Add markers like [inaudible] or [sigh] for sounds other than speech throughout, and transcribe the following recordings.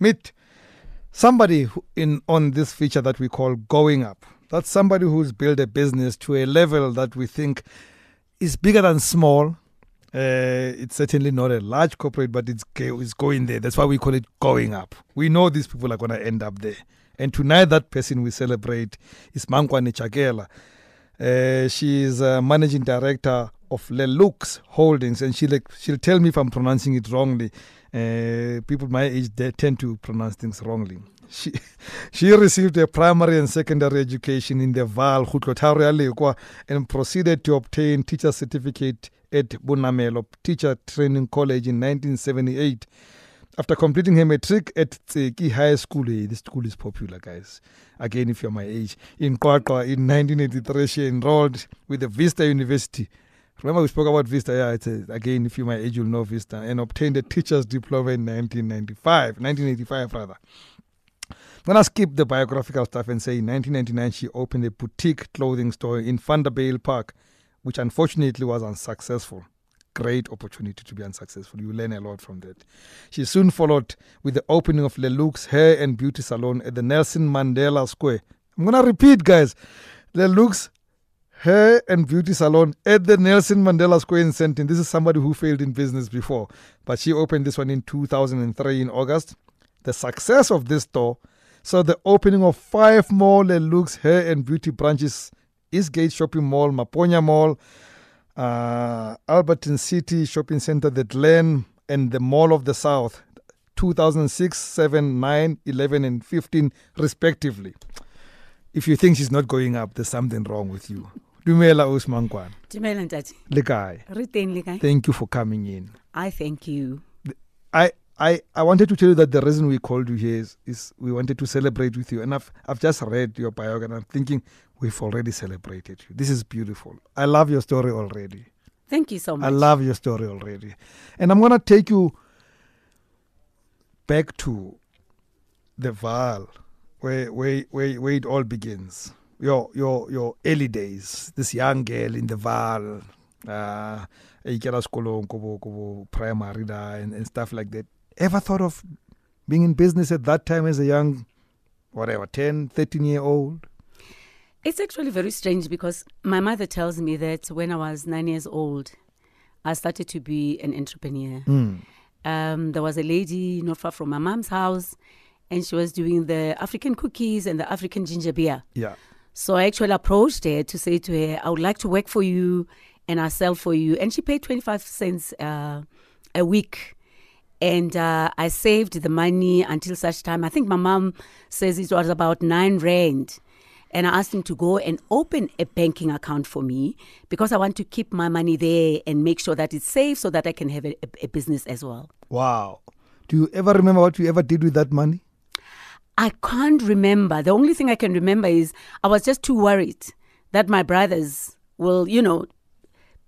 meet somebody in on this feature that we call going up. That's somebody who's built a business to a level that we think is bigger than small. Uh, it's certainly not a large corporate, but it's it's going there. That's why we call it going up. We know these people are going to end up there. And tonight, that person we celebrate is Mankwane Chakela. Uh, she is a managing director of Lelux Holdings, and she'll she'll tell me if I'm pronouncing it wrongly. Uh, people my age they tend to pronounce things wrongly. She [laughs] she received a primary and secondary education in the Vaal Khutlotharo ya Lekwa and proceeded to obtain teacher certificate at Bonamelo Teacher Training College in 1978. After completing her matric at Tseki High School, hey, this school is popular, guys. Again, if you're my age, in QwaQwa in 1983, she enrolled with the Vista University. Remember, we spoke about Vista. Yeah, it's a, again, if you're my age, you'll know Vista, and obtained a teacher's diploma in 1995, 1985 rather. I'm gonna skip the biographical stuff and say in 1999 she opened a boutique clothing store in Vanderbijlpark, which unfortunately was unsuccessful. Great opportunity to be unsuccessful. You learn a lot from that. She soon followed with the opening of Lelux Hair and Beauty Salon at the Nelson Mandela Square. I'm gonna repeat, guys. Lelux Hair and Beauty Salon at the Nelson Mandela Square in Sandton. This is somebody who failed in business before, but she opened this one in 2003 in August. The success of this store saw the opening of five more Lelux Hair and Beauty branches Eastgate Shopping Mall, Maponya Mall, uh, Alberton City Shopping Center, the Glen, and the Mall of the South, 2006, 7, 9, 11, and 15, respectively. If you think she's not going up, there's something wrong with you. Dumela Usman Kwan. dumela ntate Le kae? re teng le kae Thank you for coming in. i thank you I, I, I wanted to tell you that the reason we called you here is, is we wanted to celebrate with you. And I've, I've just read your biography and I'm thinking we've already celebrated you. This is beautiful. I love your story already. thank you so much I love your story already. And I'm going to take you back to the Vaal, where, where, where, where it all begins. Your, your, your early days, this young girl in the Vaal, uh, ikela sekolong ko bo- ko bo primary da, and, and stuff like that. Ever thought of being in business at that time as a young, whatever, 10, 13 year old? It's actually very strange because my mother tells me that when I was nine years old, I started to be an entrepreneur. Mm. Um, there was a lady not far from my mom's house, and she was doing the African cookies and the African ginger beer. Yeah. So I actually approached her to say to her, I would like to work for you and I sell for you. And she paid 25 cents uh, a week. And uh, I saved the money until such time. I think my mom says it was about nine rand. And I asked him to go and open a banking account for me because I want to keep my money there and make sure that it's safe so that I can have a, a, a business as well. Wow. Do you ever remember what you ever did with that money? I can't remember. The only thing I can remember is I was just too worried that my brothers will, you know,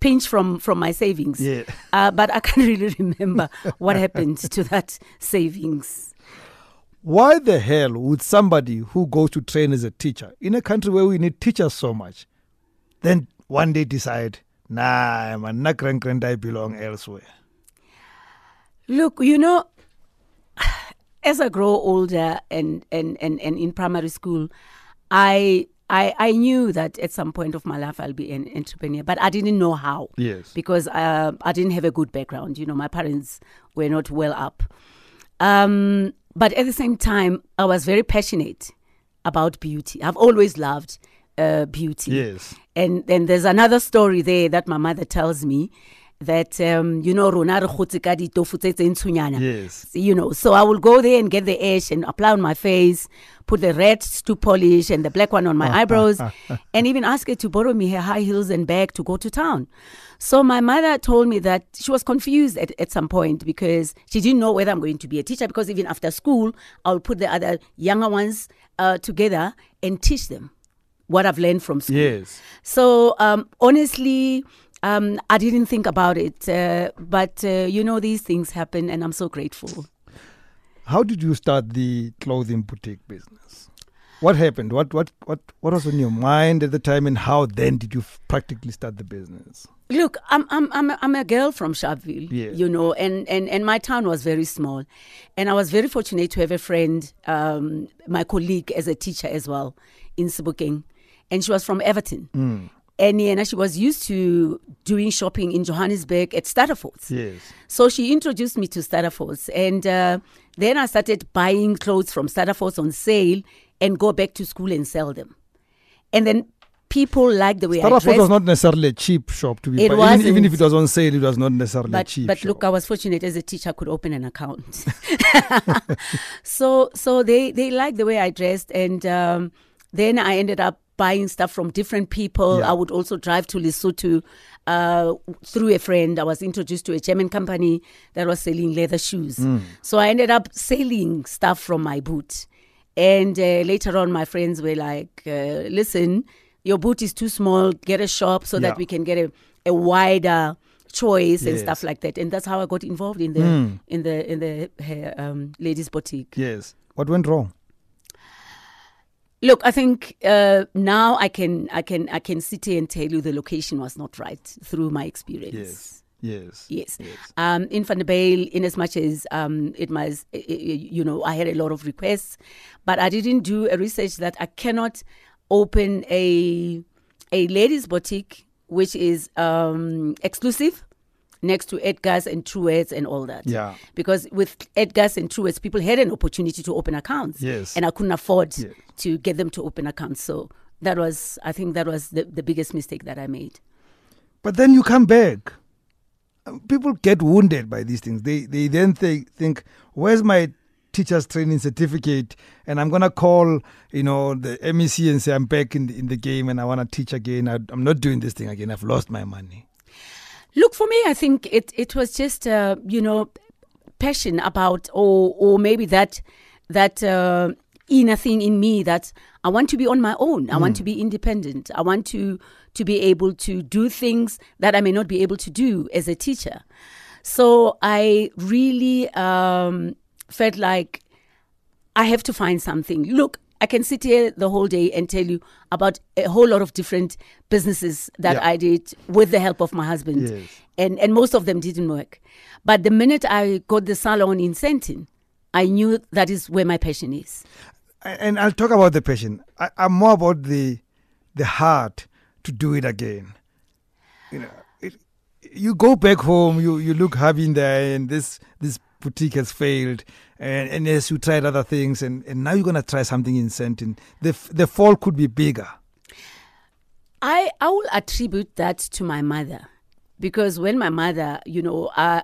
pinch from from my savings. Yeah. Uh, but I can't [laughs] really remember what happened to that savings. Why the hell would somebody who goes to train as a teacher in a country where we need teachers so much, then one day decide, nah, man, na grand grand I belong elsewhere? Look, you know, as I grow older and and and, and in primary school, I. I, I knew that at some point of my life I'll be an entrepreneur, but I didn't know how. Yes. because uh, I didn't have a good background. You know, my parents were not well up. Um, but at the same time, I was very passionate about beauty. I've always loved uh, beauty. Yes. And then there's another story there that my mother tells me that, um, you know, rona re kgotse ka ditofu tse tse ntshonyana. Yes. You know, so I will go there and get the ash and apply on my face, put the red to polish and the black one on my [laughs] eyebrows, and even ask her to borrow me her high heels and bag to go to town. So my mother told me that she was confused at, at some point because she didn't know whether I'm going to be a teacher because even after school, I'll put the other younger ones uh, together and teach them what I've learned from school. Yes. So um, honestly, um, I didn't think about it, uh, but uh, you know these things happen, and I'm so grateful. How did you start the clothing boutique business? What happened? What what what what was on your mind at the time, and how then did you f- practically start the business? Look, I'm I'm I'm a, I'm a girl from Sharpeville, Yeah. you know, and, and and my town was very small, and I was very fortunate to have a friend, um, my colleague as a teacher as well in Sebokeng, and she was from Evaton, and yeah, she was used to doing shopping in Johannesburg at Stuttafords. Yes. So she introduced me to Stuttafords, and uh, then I started buying clothes from Stuttafords on sale and go back to school and sell them, and then people liked the way I Staraford dressed. was not necessarily a cheap shop to be It even, even if it was on sale, it was not necessarily but cheap. but shop. look, I was fortunate as a teacher, I could open an account. [laughs] so so they they liked the way I dressed, and um, then I ended up buying stuff from different people. Yeah. I would also drive to Lesotho uh, through a friend. I was introduced to a German company that was selling leather shoes. Mm. So I ended up selling stuff from my boot. And uh, later on, my friends were like, uh, "Listen, your boot is too small. Get a shop so Yeah. that we can get a, a wider choice and Yes. stuff like that." And that's how I got involved in the Mm. in the in the hair, um, ladies boutique. Yes. What went wrong? Look, I think uh, now I can I can I can sit here and tell you the location was not right through my experience. Yes. Yes. Yes. Yes. Um, in Van der Bijl, in as much as um, it was, you know, I had a lot of requests, but I didn't do a research that I cannot open a a ladies boutique which is um, exclusive next to Edgar's and Truworths and all that. Yeah. Because with Edgar's and Truworths, people had an opportunity to open accounts. Yes. And I couldn't afford Yes. to get them to open accounts. So that was, I think that was the, the biggest mistake that I made. But then you come back. People get wounded by these things. They they then they think, where's my teacher's training certificate? And I'm gonna call, you know, the MEC and say I'm back in the, in the game and I wanna teach again. I, I'm not doing this thing again. I've lost my money. Look, for me, I think it, it was just, uh, you know, passion about, or, or maybe that, that uh, inner thing in me that I want to be on my own. I want to be independent. I want to, to be able to do things that I may not be able to do as a teacher. So I really um, felt like I have to find something. Look, I can sit here the whole day and tell you about a whole lot of different businesses that Yeah. I did with the help of my husband. Yes. And and most of them didn't work. But the minute I got the salon in Sandton, I knew that is where my passion is. and I'll talk about the passion. I, I'm more about the the heart to do it again. You know, it, you go back home, you you look happy in there, and this this boutique has failed, and and yes, you tried other things, and, and now you're gonna try something in Sandton. The the fall could be bigger. I I will attribute that to my mother, because when my mother, you know, I,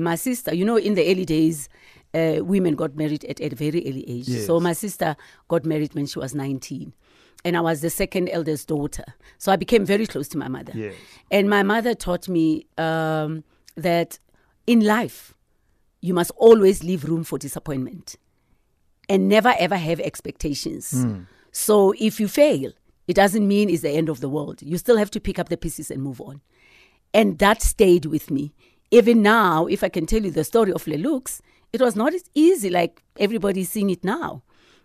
my sister, you know, in the early days, uh, women got married at, at a very early age. Yes. So my sister got married when she was nineteen, and I was the second eldest daughter. So I became very close to my mother. Yes. And my mother taught me um, that in life, you must always leave room for disappointment and never ever have expectations. Hmm. So if you fail, it doesn't mean it's the end of the world. You still have to pick up the pieces and move on. And that stayed with me. Even now, if I can tell you the story of Lelux, it was not as easy like everybody's seeing it now.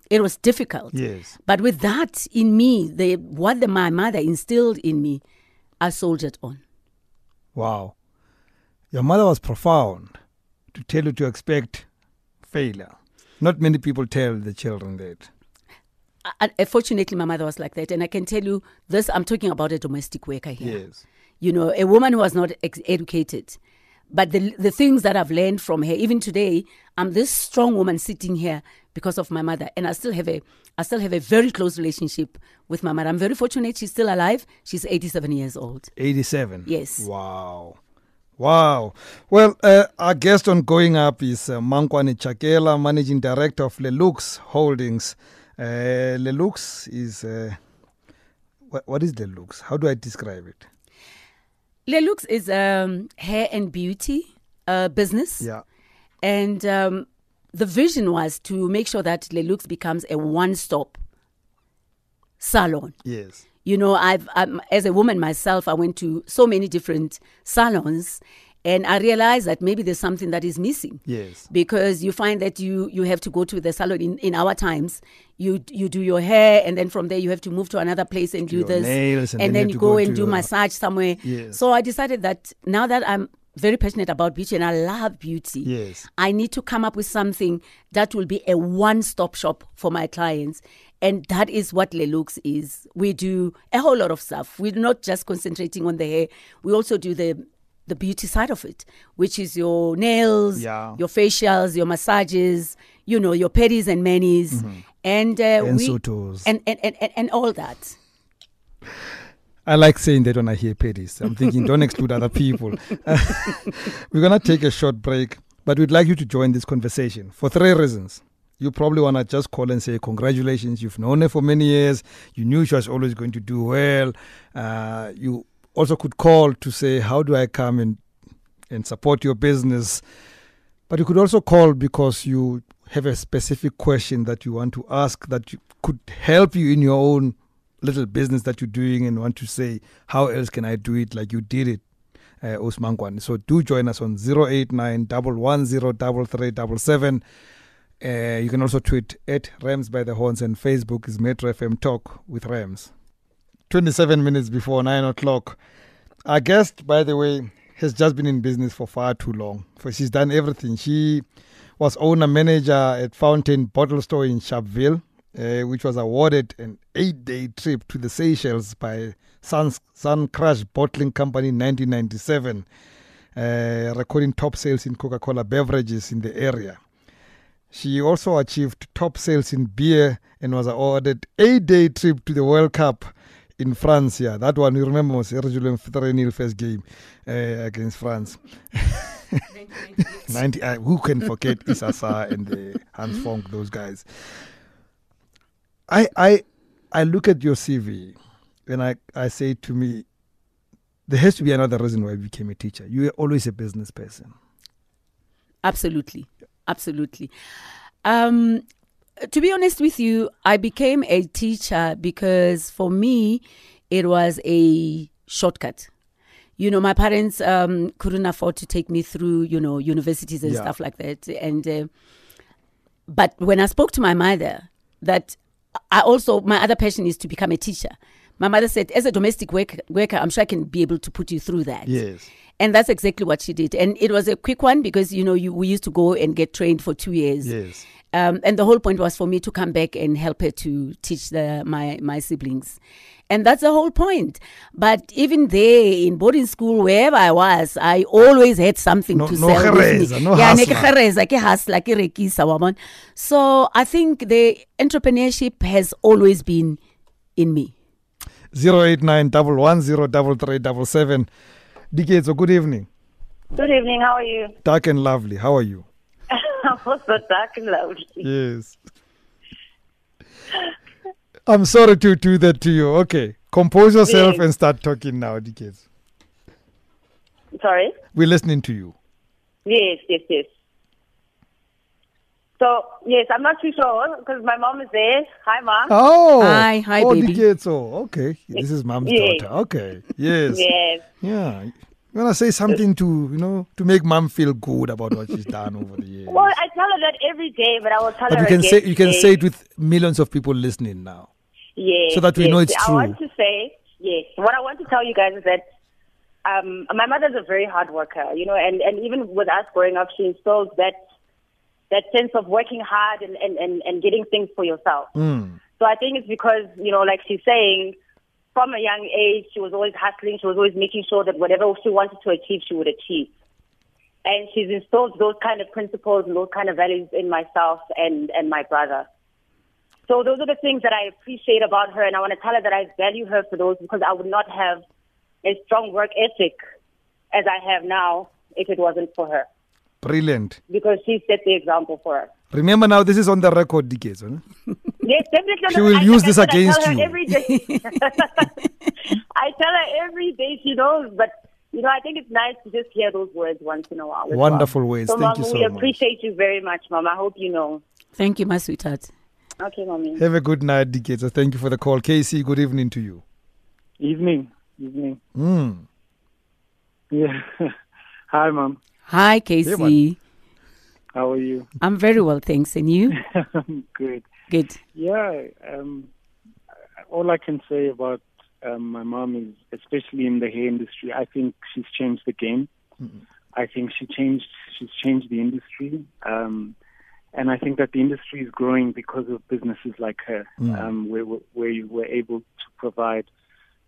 It was difficult. Yes. But with that in me, the what the, my mother instilled in me, I soldiered on. Wow. Your mother was profound to tell you to expect failure. Not many people tell the children that. Uh, Fortunately, my mother was like that, and I can tell you this. I'm talking about a domestic worker here. Yes. You know, a woman who was not ex- educated, but the the things that I've learned from her, even today, I'm this strong woman sitting here because of my mother, and I still have a I still have a very close relationship with my mother. I'm very fortunate; she's still alive. She's 87 years old. 87. Yes. Wow. Wow. Well, uh, our guest on Going Up is uh, Mankwane Chakela, Managing Director of Lelux Holdings. Uh, Lelux is. Uh, what, what is Lelux? How do I describe it? Lelux is um, hair and beauty uh, business. Yeah. And um, the vision was to make sure that Lelux becomes a one stop salon. Yes. You know, I've um, as a woman myself, I went to so many different salons, And I realized that maybe there's something that is missing Yes. because you find that you you have to go to the salon in, in our times you you do your hair and then from there you have to move to another place and do, your this nails, and and, then then you you go go and do your- massage somewhere Yes. so i decided that now that i'm very passionate about beauty and i love beauty. Yes. i need to come up with something that will be a one-stop shop for my clients. And that is what lelux is. We do a whole lot of stuff. We're not just concentrating on the hair. We also do the the beauty side of it, which is your nails, Yeah. your facials, your massages, you know, your pedis and manis, and uh, And we and, and, and, and all that. I like saying that when I hear pedis. I'm thinking, don't exclude other people. [laughs] We're going to take a short break, but we'd like you to join this conversation for three reasons. You probably want to just call and say, Congratulations, you've known her for many years. You knew she was always going to do well. Uh, you also could call to say, How do I come and, and support your business? But you could also call because you have a specific question that you want to ask that could help you in your own little business that you're doing and want to say, how else can I do it like you did it, uh, Osman Kwan. So do join us on 089 110 uh, you can also tweet at Rams by the Horns and Facebook is Metro FM Talk with Rams. 27 minutes before 9 o'clock. Our guest, by the way, has just been in business for far too long. For she's done everything. She was owner manager at Fountain Bottle Store in Sharpeville, uh, which was awarded an eight-day trip to the Seychelles by Sun, Sun Crush Bottling Company in 1997, uh, recording top sales in Coca-Cola beverages in the area. She also achieved top sales in beer and was awarded eight-day trip to the World Cup in France. Yeah, that one you remember was Erzurum 3 first game uh, against France. [laughs] 90, uh, who can forget Isasa and the Hans Funk, those guys. I I I look at your CV and I, I say to me, there has to be another reason why you became a teacher. You were always a business person. Absolutely. Absolutely. Um, to be honest with you, I became a teacher because for me, it was a shortcut. You know, my parents um, couldn't afford to take me through, you know, universities and Yeah. stuff like that. And, uh, but when I spoke to my mother, that I also, my other passion is to become a teacher. My mother said, as a domestic work, worker, I'm sure I can be able to put you through that. Yes. And that's exactly what she did. And it was a quick one because, you know, you, we used to go and get trained for two years. Yes. Um, and the whole point was for me to come back and help her to teach the, my, my siblings. And that's the whole point. But even there in boarding school, wherever I was, I always had something No- to no sell with gereza, me. no yeah, ne ke hustler. gereza, ke hustler, ke rekisa, wa bona. So I think the entrepreneurship has always been in me. 089 110 Dikezo, good evening. Good evening. How are you? Dark and lovely. How are you? I'm also dark and lovely. Yes. I'm sorry to do that to you. Okay. Compose yourself Yes. and start talking now, Dikezo. Sorry. We're listening to you. Yes, yes, yes. So yes, I'm not too sure because my mom is there. Hi, mom. Oh. Hi, hi, oh, baby. Dikezo. Oh, okay. This is mom's Yes. daughter. Okay. Yes. Yes. Yeah. You want to say something to, you know, to make mom feel good about what she's done over the years. Well, I tell her that every day, but I will tell but her you can say you can say it with millions of people listening now. Yeah. so that we yes. know it's I true. want to say yes. What I want to tell you guys is that um, my mother's a very hard worker, you know, and, and even with us growing up, she instills that that sense of working hard and, and, and, and getting things for yourself. Mm. So I think it's because, you know, like she's saying, from a young age, she was always hustling. She was always making sure that whatever she wanted to achieve, she would achieve. And she's instilled those kind of principles and those kind of values in myself and, and my brother. So those are the things that I appreciate about her, and I want to tell her that I value her for those because I would not have a strong work ethic as I have now if it wasn't for her. Brilliant. Because she set the example for us. Remember now, this is on the record, Dikezo. [laughs] no? Yes, definitely. She will I- use I this said, I against you. every day. [laughs] I tell her every day she knows, but you know, I think it's nice to just hear those words once in a while. Wonderful well. words. So, Thank Mom, you so much. we much. appreciate you very much, Mom. I hope you know. Thank you, my sweetheart. Okay, Mommy. Have a good night, Dikezo. Thank you for the call. Casey, good evening to you. Evening, evening. Mm. Yeah. [laughs] Hi, Mom. Hi, Casey. How are you? I'm very well, thanks. And you? I'm [laughs] good. Good. Yeah. Um, all I can say about um, my mom is, especially in the hair industry, I think she's changed the game. I think she changed. She's changed the industry. Um, and I think that the industry is growing because of businesses like her, um, where, where you were able to provide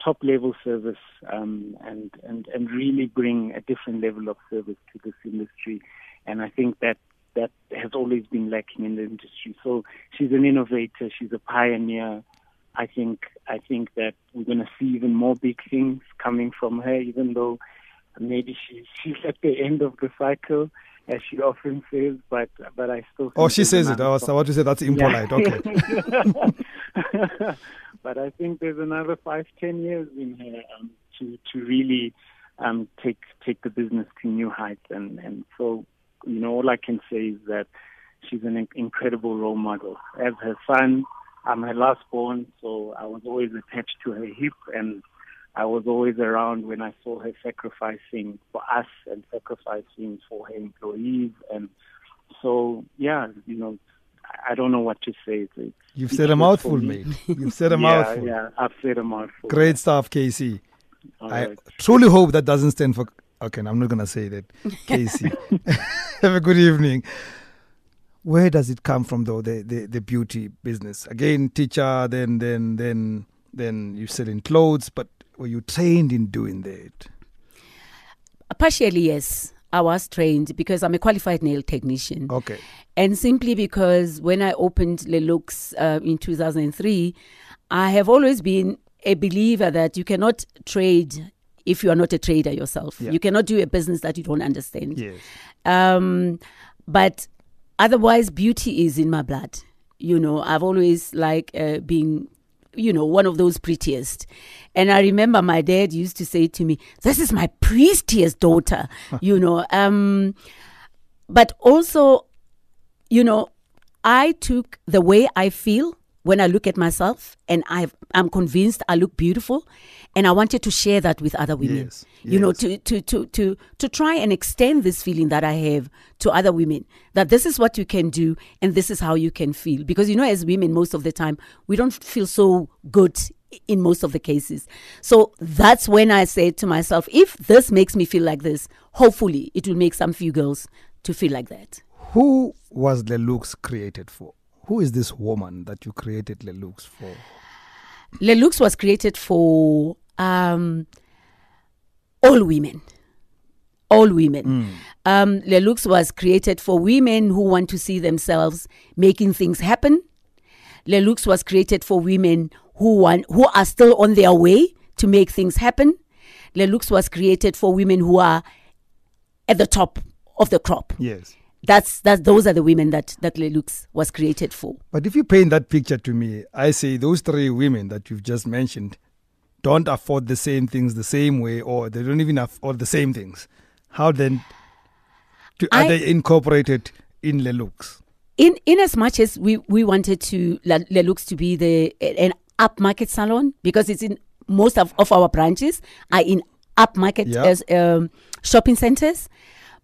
top level service um, and, and, and really bring a different level of service to this industry. And I think that that has always been lacking in the industry. So she's an innovator, she's a pioneer. I think I think that we're going to see even more big things coming from her, even though maybe she, she's at the end of the cycle as she often says, but but I still. Oh, she says it. Oh, so what you say? That's impolite. Okay. [laughs] but I think there's another five, ten years in her um, to to really um, take take the business to new heights, and and so you know all I can say is that she's an incredible role model. As her son, I'm her last born, so I was always attached to her hip and. I was always around when I saw her sacrificing for us and sacrificing for her employees. And so, yeah, you know, I- don't know what to say. It's, it's You've said a mouthful, mate. You've said a [laughs] yeah, mouthful. Yeah, I've said a mouthful. Great stuff, Casey. All I right. truly hope that doesn't stand for. Okay, I'm not going to say that. Casey. [laughs] Have a good evening. Where does it come from, though, the, the, the beauty business? Again, teacher, then then then then you selling clothes, but were you trained in doing that? Partially, yes. I was trained because I'm a qualified nail technician. Okay. And simply because when I opened Le Lux uh, in 2003, I have always been a believer that you cannot trade if you are not a trader yourself. Yeah. You cannot do a business that you don't understand. Yes. Um, but otherwise, beauty is in my blood. You know, I've always like uh, being, you know, one of those prettiest. And I remember my dad used to say to me, "This is my prettiest daughter." [laughs] you know, um, but also, you know, I took the way I feel when I look at myself, and i I'm convinced I look beautiful, and I wanted to share that with other women. Yes, You know, to, to, to, to, to try and extend this feeling that I have to other women that this is what you can do and this is how you can feel. Because, you know, as women, most of the time, we don't feel so good in most of the cases. So that's when I said to myself, if this makes me feel like this, hopefully it will make some few girls to feel like that. Who was the Lux created for? Who is this woman that you created Lelux for? Lelux was created for um, all women. All women. Um, Le Lux was created for women who want to see themselves making things happen. Lelux was created for women who want, who are still on their way to make things happen. Lelux was created for women who are at the top of the crop. Yes. That's that. Those are the women that that Le Lux was created for. But if you paint that picture to me, I say those three women that you've just mentioned don't afford the same things the same way, or they don't even afford the same things. How then to, are I- they incorporated in Le Lux? in in as much as we we wanted to Le Le Lux to be the an upmarket salon because it's in most of, of our branches are in upmarket Yeah. as um, shopping centers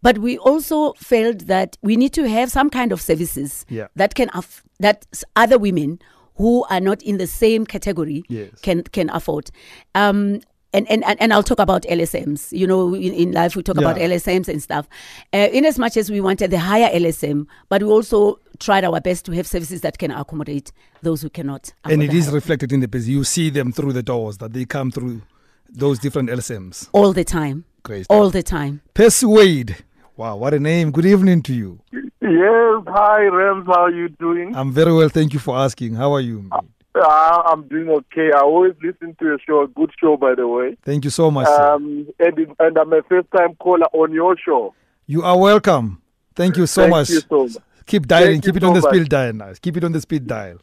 but we also felt that we need to have some kind of services Yeah. that can aff- that other women who are not in the same category Yes. can can afford um and, and, and I'll talk about LSMs. You know, in, in life we talk about Yeah. LSMs and stuff. Uh, in as much as we wanted the higher LSM, but we also tried our best to have services that can accommodate those who cannot. And it is higher. reflected in the business. You see them through the doors that they come through those different LSMs. all the time, all the time. Persuade. Wow, what a name. Good evening to you. Yes, hi Rams, how are you doing? I'm very well. Thank you for asking. How are you? mate? Uh, I'm doing okay. I always listen to your show, good show by the way. Thank you so much. Um, and, and I'm a first time caller on your show. You are welcome. Thank you so Thank much. you so much. Keep dialing. Thank Keep it on the much. speed dial now. Keep it on the speed dial.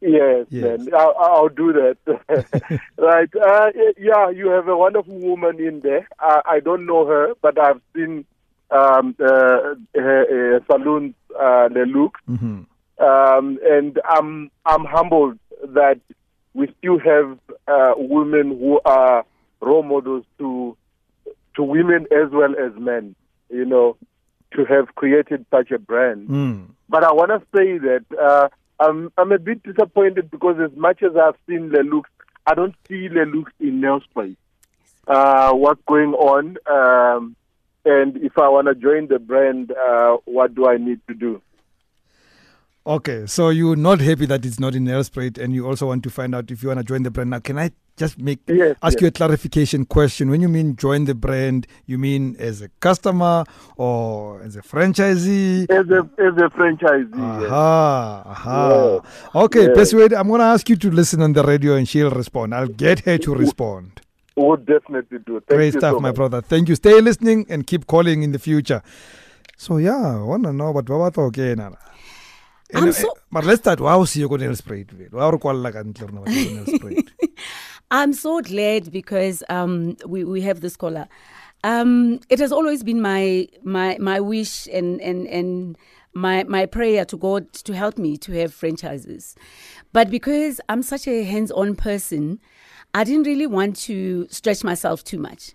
Yes, Yes. man. I'll, I'll do that. [laughs] right. Uh, yeah, you have a wonderful woman in there. I, I don't know her, but I've seen um, uh, her, uh, saloons, uh, the look. hmm um, and I'm I'm humbled that we still have uh, women who are role models to to women as well as men. you know, to have created such a brand. Mm. But I want to say that uh, I'm, I'm a bit disappointed because as much as I've seen the Lux, I don't see the Lux in Nelspruit. Uh, what's going on? Um, and if I want to join the brand, uh, what do I need to do? Okay, so you're not happy that it's not in Nelspruit, and you also want to find out if you want to join the brand. Now, can I just make Yes, ask yes. you a clarification question? When you mean join the brand, you mean as a customer or as a franchisee? As a, as a franchisee, yes. Aha, aha. Okay, Yes. Persuade, I'm going to ask you to listen on the radio and she'll respond. I'll get her to respond. Would definitely do. Thank Great you stuff, so my much. brother. Thank you. Stay listening and keep calling in the future. So, yeah, I want to know what what okay, Nana. I'm And, so- uh, but let's start. Wow, see you go Nelspruit. Wow, re kwalla ka ntle rona batho ba Nelspruit. [laughs] I'm so glad because um, we, we have this caller. Um, it has always been my my my wish and and and my my prayer to God to help me to have franchises, but because I'm such a hands-on person, I didn't really want to stretch myself too much.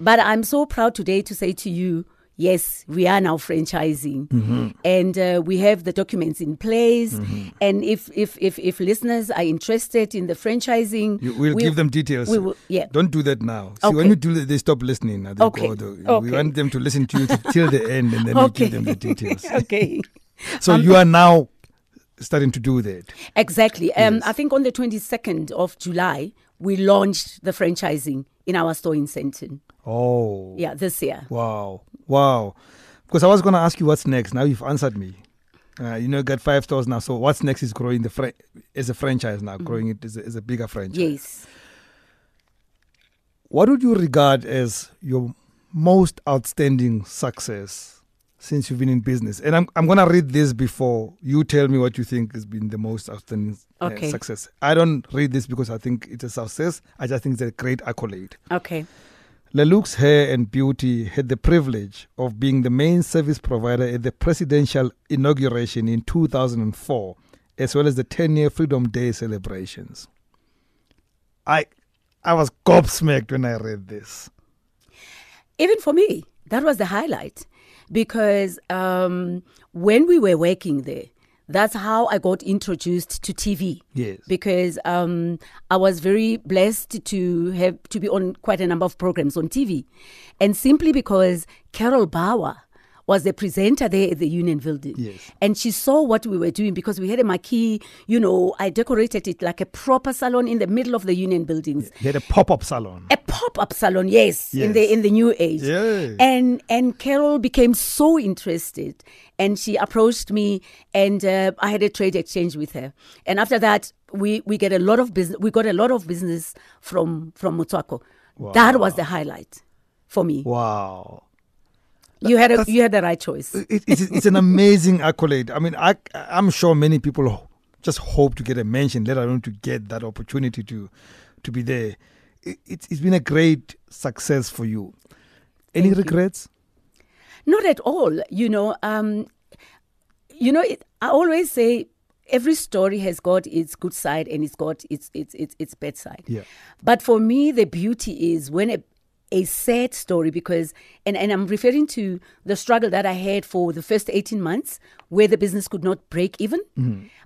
But I'm so proud today to say to you. Yes, we are now franchising, Mm-hmm. and uh, we have the documents in place. And if, if if if listeners are interested in the franchising, You, we'll we- give them details. we will- yeah. Don't do that now. See, when you do that, they stop listening. They Okay. go, the- We want them to listen to you till the end and then we Okay. give them the details. [laughs] okay. So you are now starting to do that. Exactly. Um, Yes. I think on the 22nd of July, we launched the franchising in our store in Sandton. Oh. Yeah, this year. Wow. Wow. Because I was going to ask you what's next. Now you've answered me. Uh, you know, got five stores now. So what's next is growing the fra- as a franchise now, growing it as a, as a bigger franchise. Yes. What would you regard as your most outstanding success since you've been in business? And I'm, I'm going to read this before you tell me what you think has been the most outstanding uh, success. I don't read this because I think it's a success. I just think it's a great accolade. Okay. Lelux Hair and Beauty had the privilege of being the main service provider at the presidential inauguration in 2004, as well as the 10 year Freedom Day celebrations. I, I was gobsmacked when I read this. Even for me, that was the highlight because um, when we were working there, that's how I got introduced to TV. Yes. Because um, I was very blessed to have to be on quite a number of programs on TV, and simply because Carol Bouwer was the presenter there at the Union Building, Yes. and she saw what we were doing because we had a marquee. You know, I decorated it like a proper salon in the middle of the Union Buildings He had a pop up salon. a pop-up salon yes, in the in the new age Yeah. and and carol became so interested and she approached me and uh, i had a trade exchange with her and after that we we get a lot of business we got a lot of business from from Motswako. that was the highlight for me Wow. You had a, you had the right choice It, it's, it's an amazing accolade. I mean, I, I'm sure many people just hope to get a mention, let alone to get that opportunity to, to be there. It, it's, it's been a great success for you. Any Thank you. regrets? Not at all. You know, um, you know, it, I always say every story has got its good side and it's got its its its, its bad side. Yeah. But for me, the beauty is when a a sad story because and, and I'm referring to the struggle that I had for the first 18 months where the business could not break even.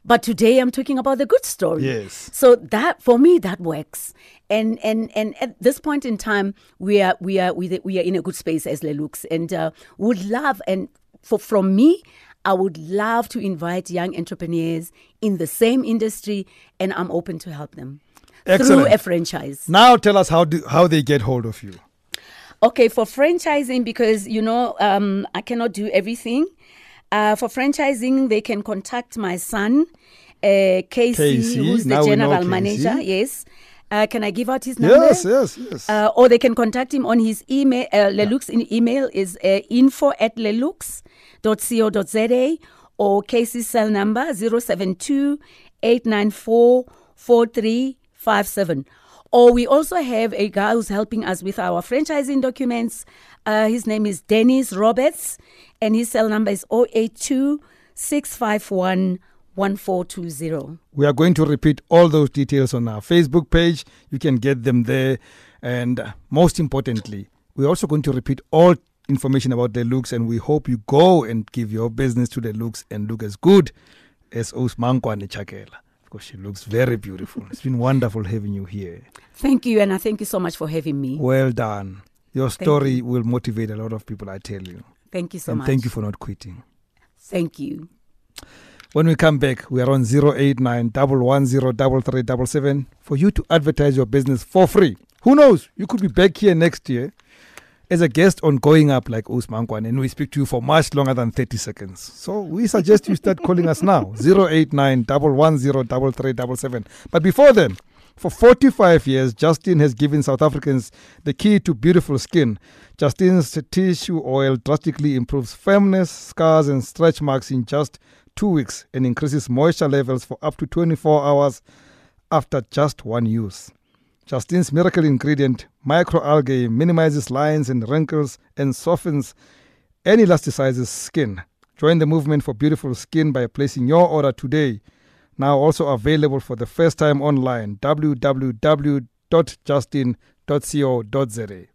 But today I'm talking about the good story. Yes. So that for me that works. And and and at this point in time we are we are we, we are in a good space as Lelux and uh, would love and for from me I would love to invite young entrepreneurs in the same industry and I'm open to help them Excellent. through a franchise. Now tell us how do, how they get hold of you. Okay, for franchising, because you know um, I cannot do everything. Uh, for franchising, they can contact my son, uh, Casey, Casey, who's the now general manager. Yes. Uh, can I give out his number? Yes, yes, yes. Uh, or they can contact him on his email. Uh, Lelux in email is uh, info at lelux.co.za or Casey's cell number 072 894 4357. Or we also have a guy who's helping us with our franchising documents. Uh, his name is Dennis Roberts, and his cell number is 082 651 1420. We are going to repeat all those details on our Facebook page. You can get them there. And most importantly, we're also going to repeat all information about the looks, and we hope you go and give your business to the looks and look as good as Usmankwane Chakela. Because she looks very beautiful. It's been wonderful having you here. Thank you, and I thank you so much for having me. Well done. Your story will motivate a lot of people, I tell you. Thank you so and much. thank you for not quitting. Thank you. When we come back, we are on 089 110 for you to advertise your business for free. Who knows? You could be back here next year as a guest on Going Up like Usman Kwan, and we speak to you for much longer than 30 seconds. So we suggest you start calling us now [laughs] 089 110 But before then, for 45 years, Justine has given South Africans the key to beautiful skin. Justine's tissue oil drastically improves firmness, scars, and stretch marks in just two weeks and increases moisture levels for up to 24 hours after just one use. Justine's miracle ingredient, microalgae, minimizes lines and wrinkles and softens and elasticizes skin. Join the movement for beautiful skin by placing your order today. Now also available for the first time online www.justine.co.za.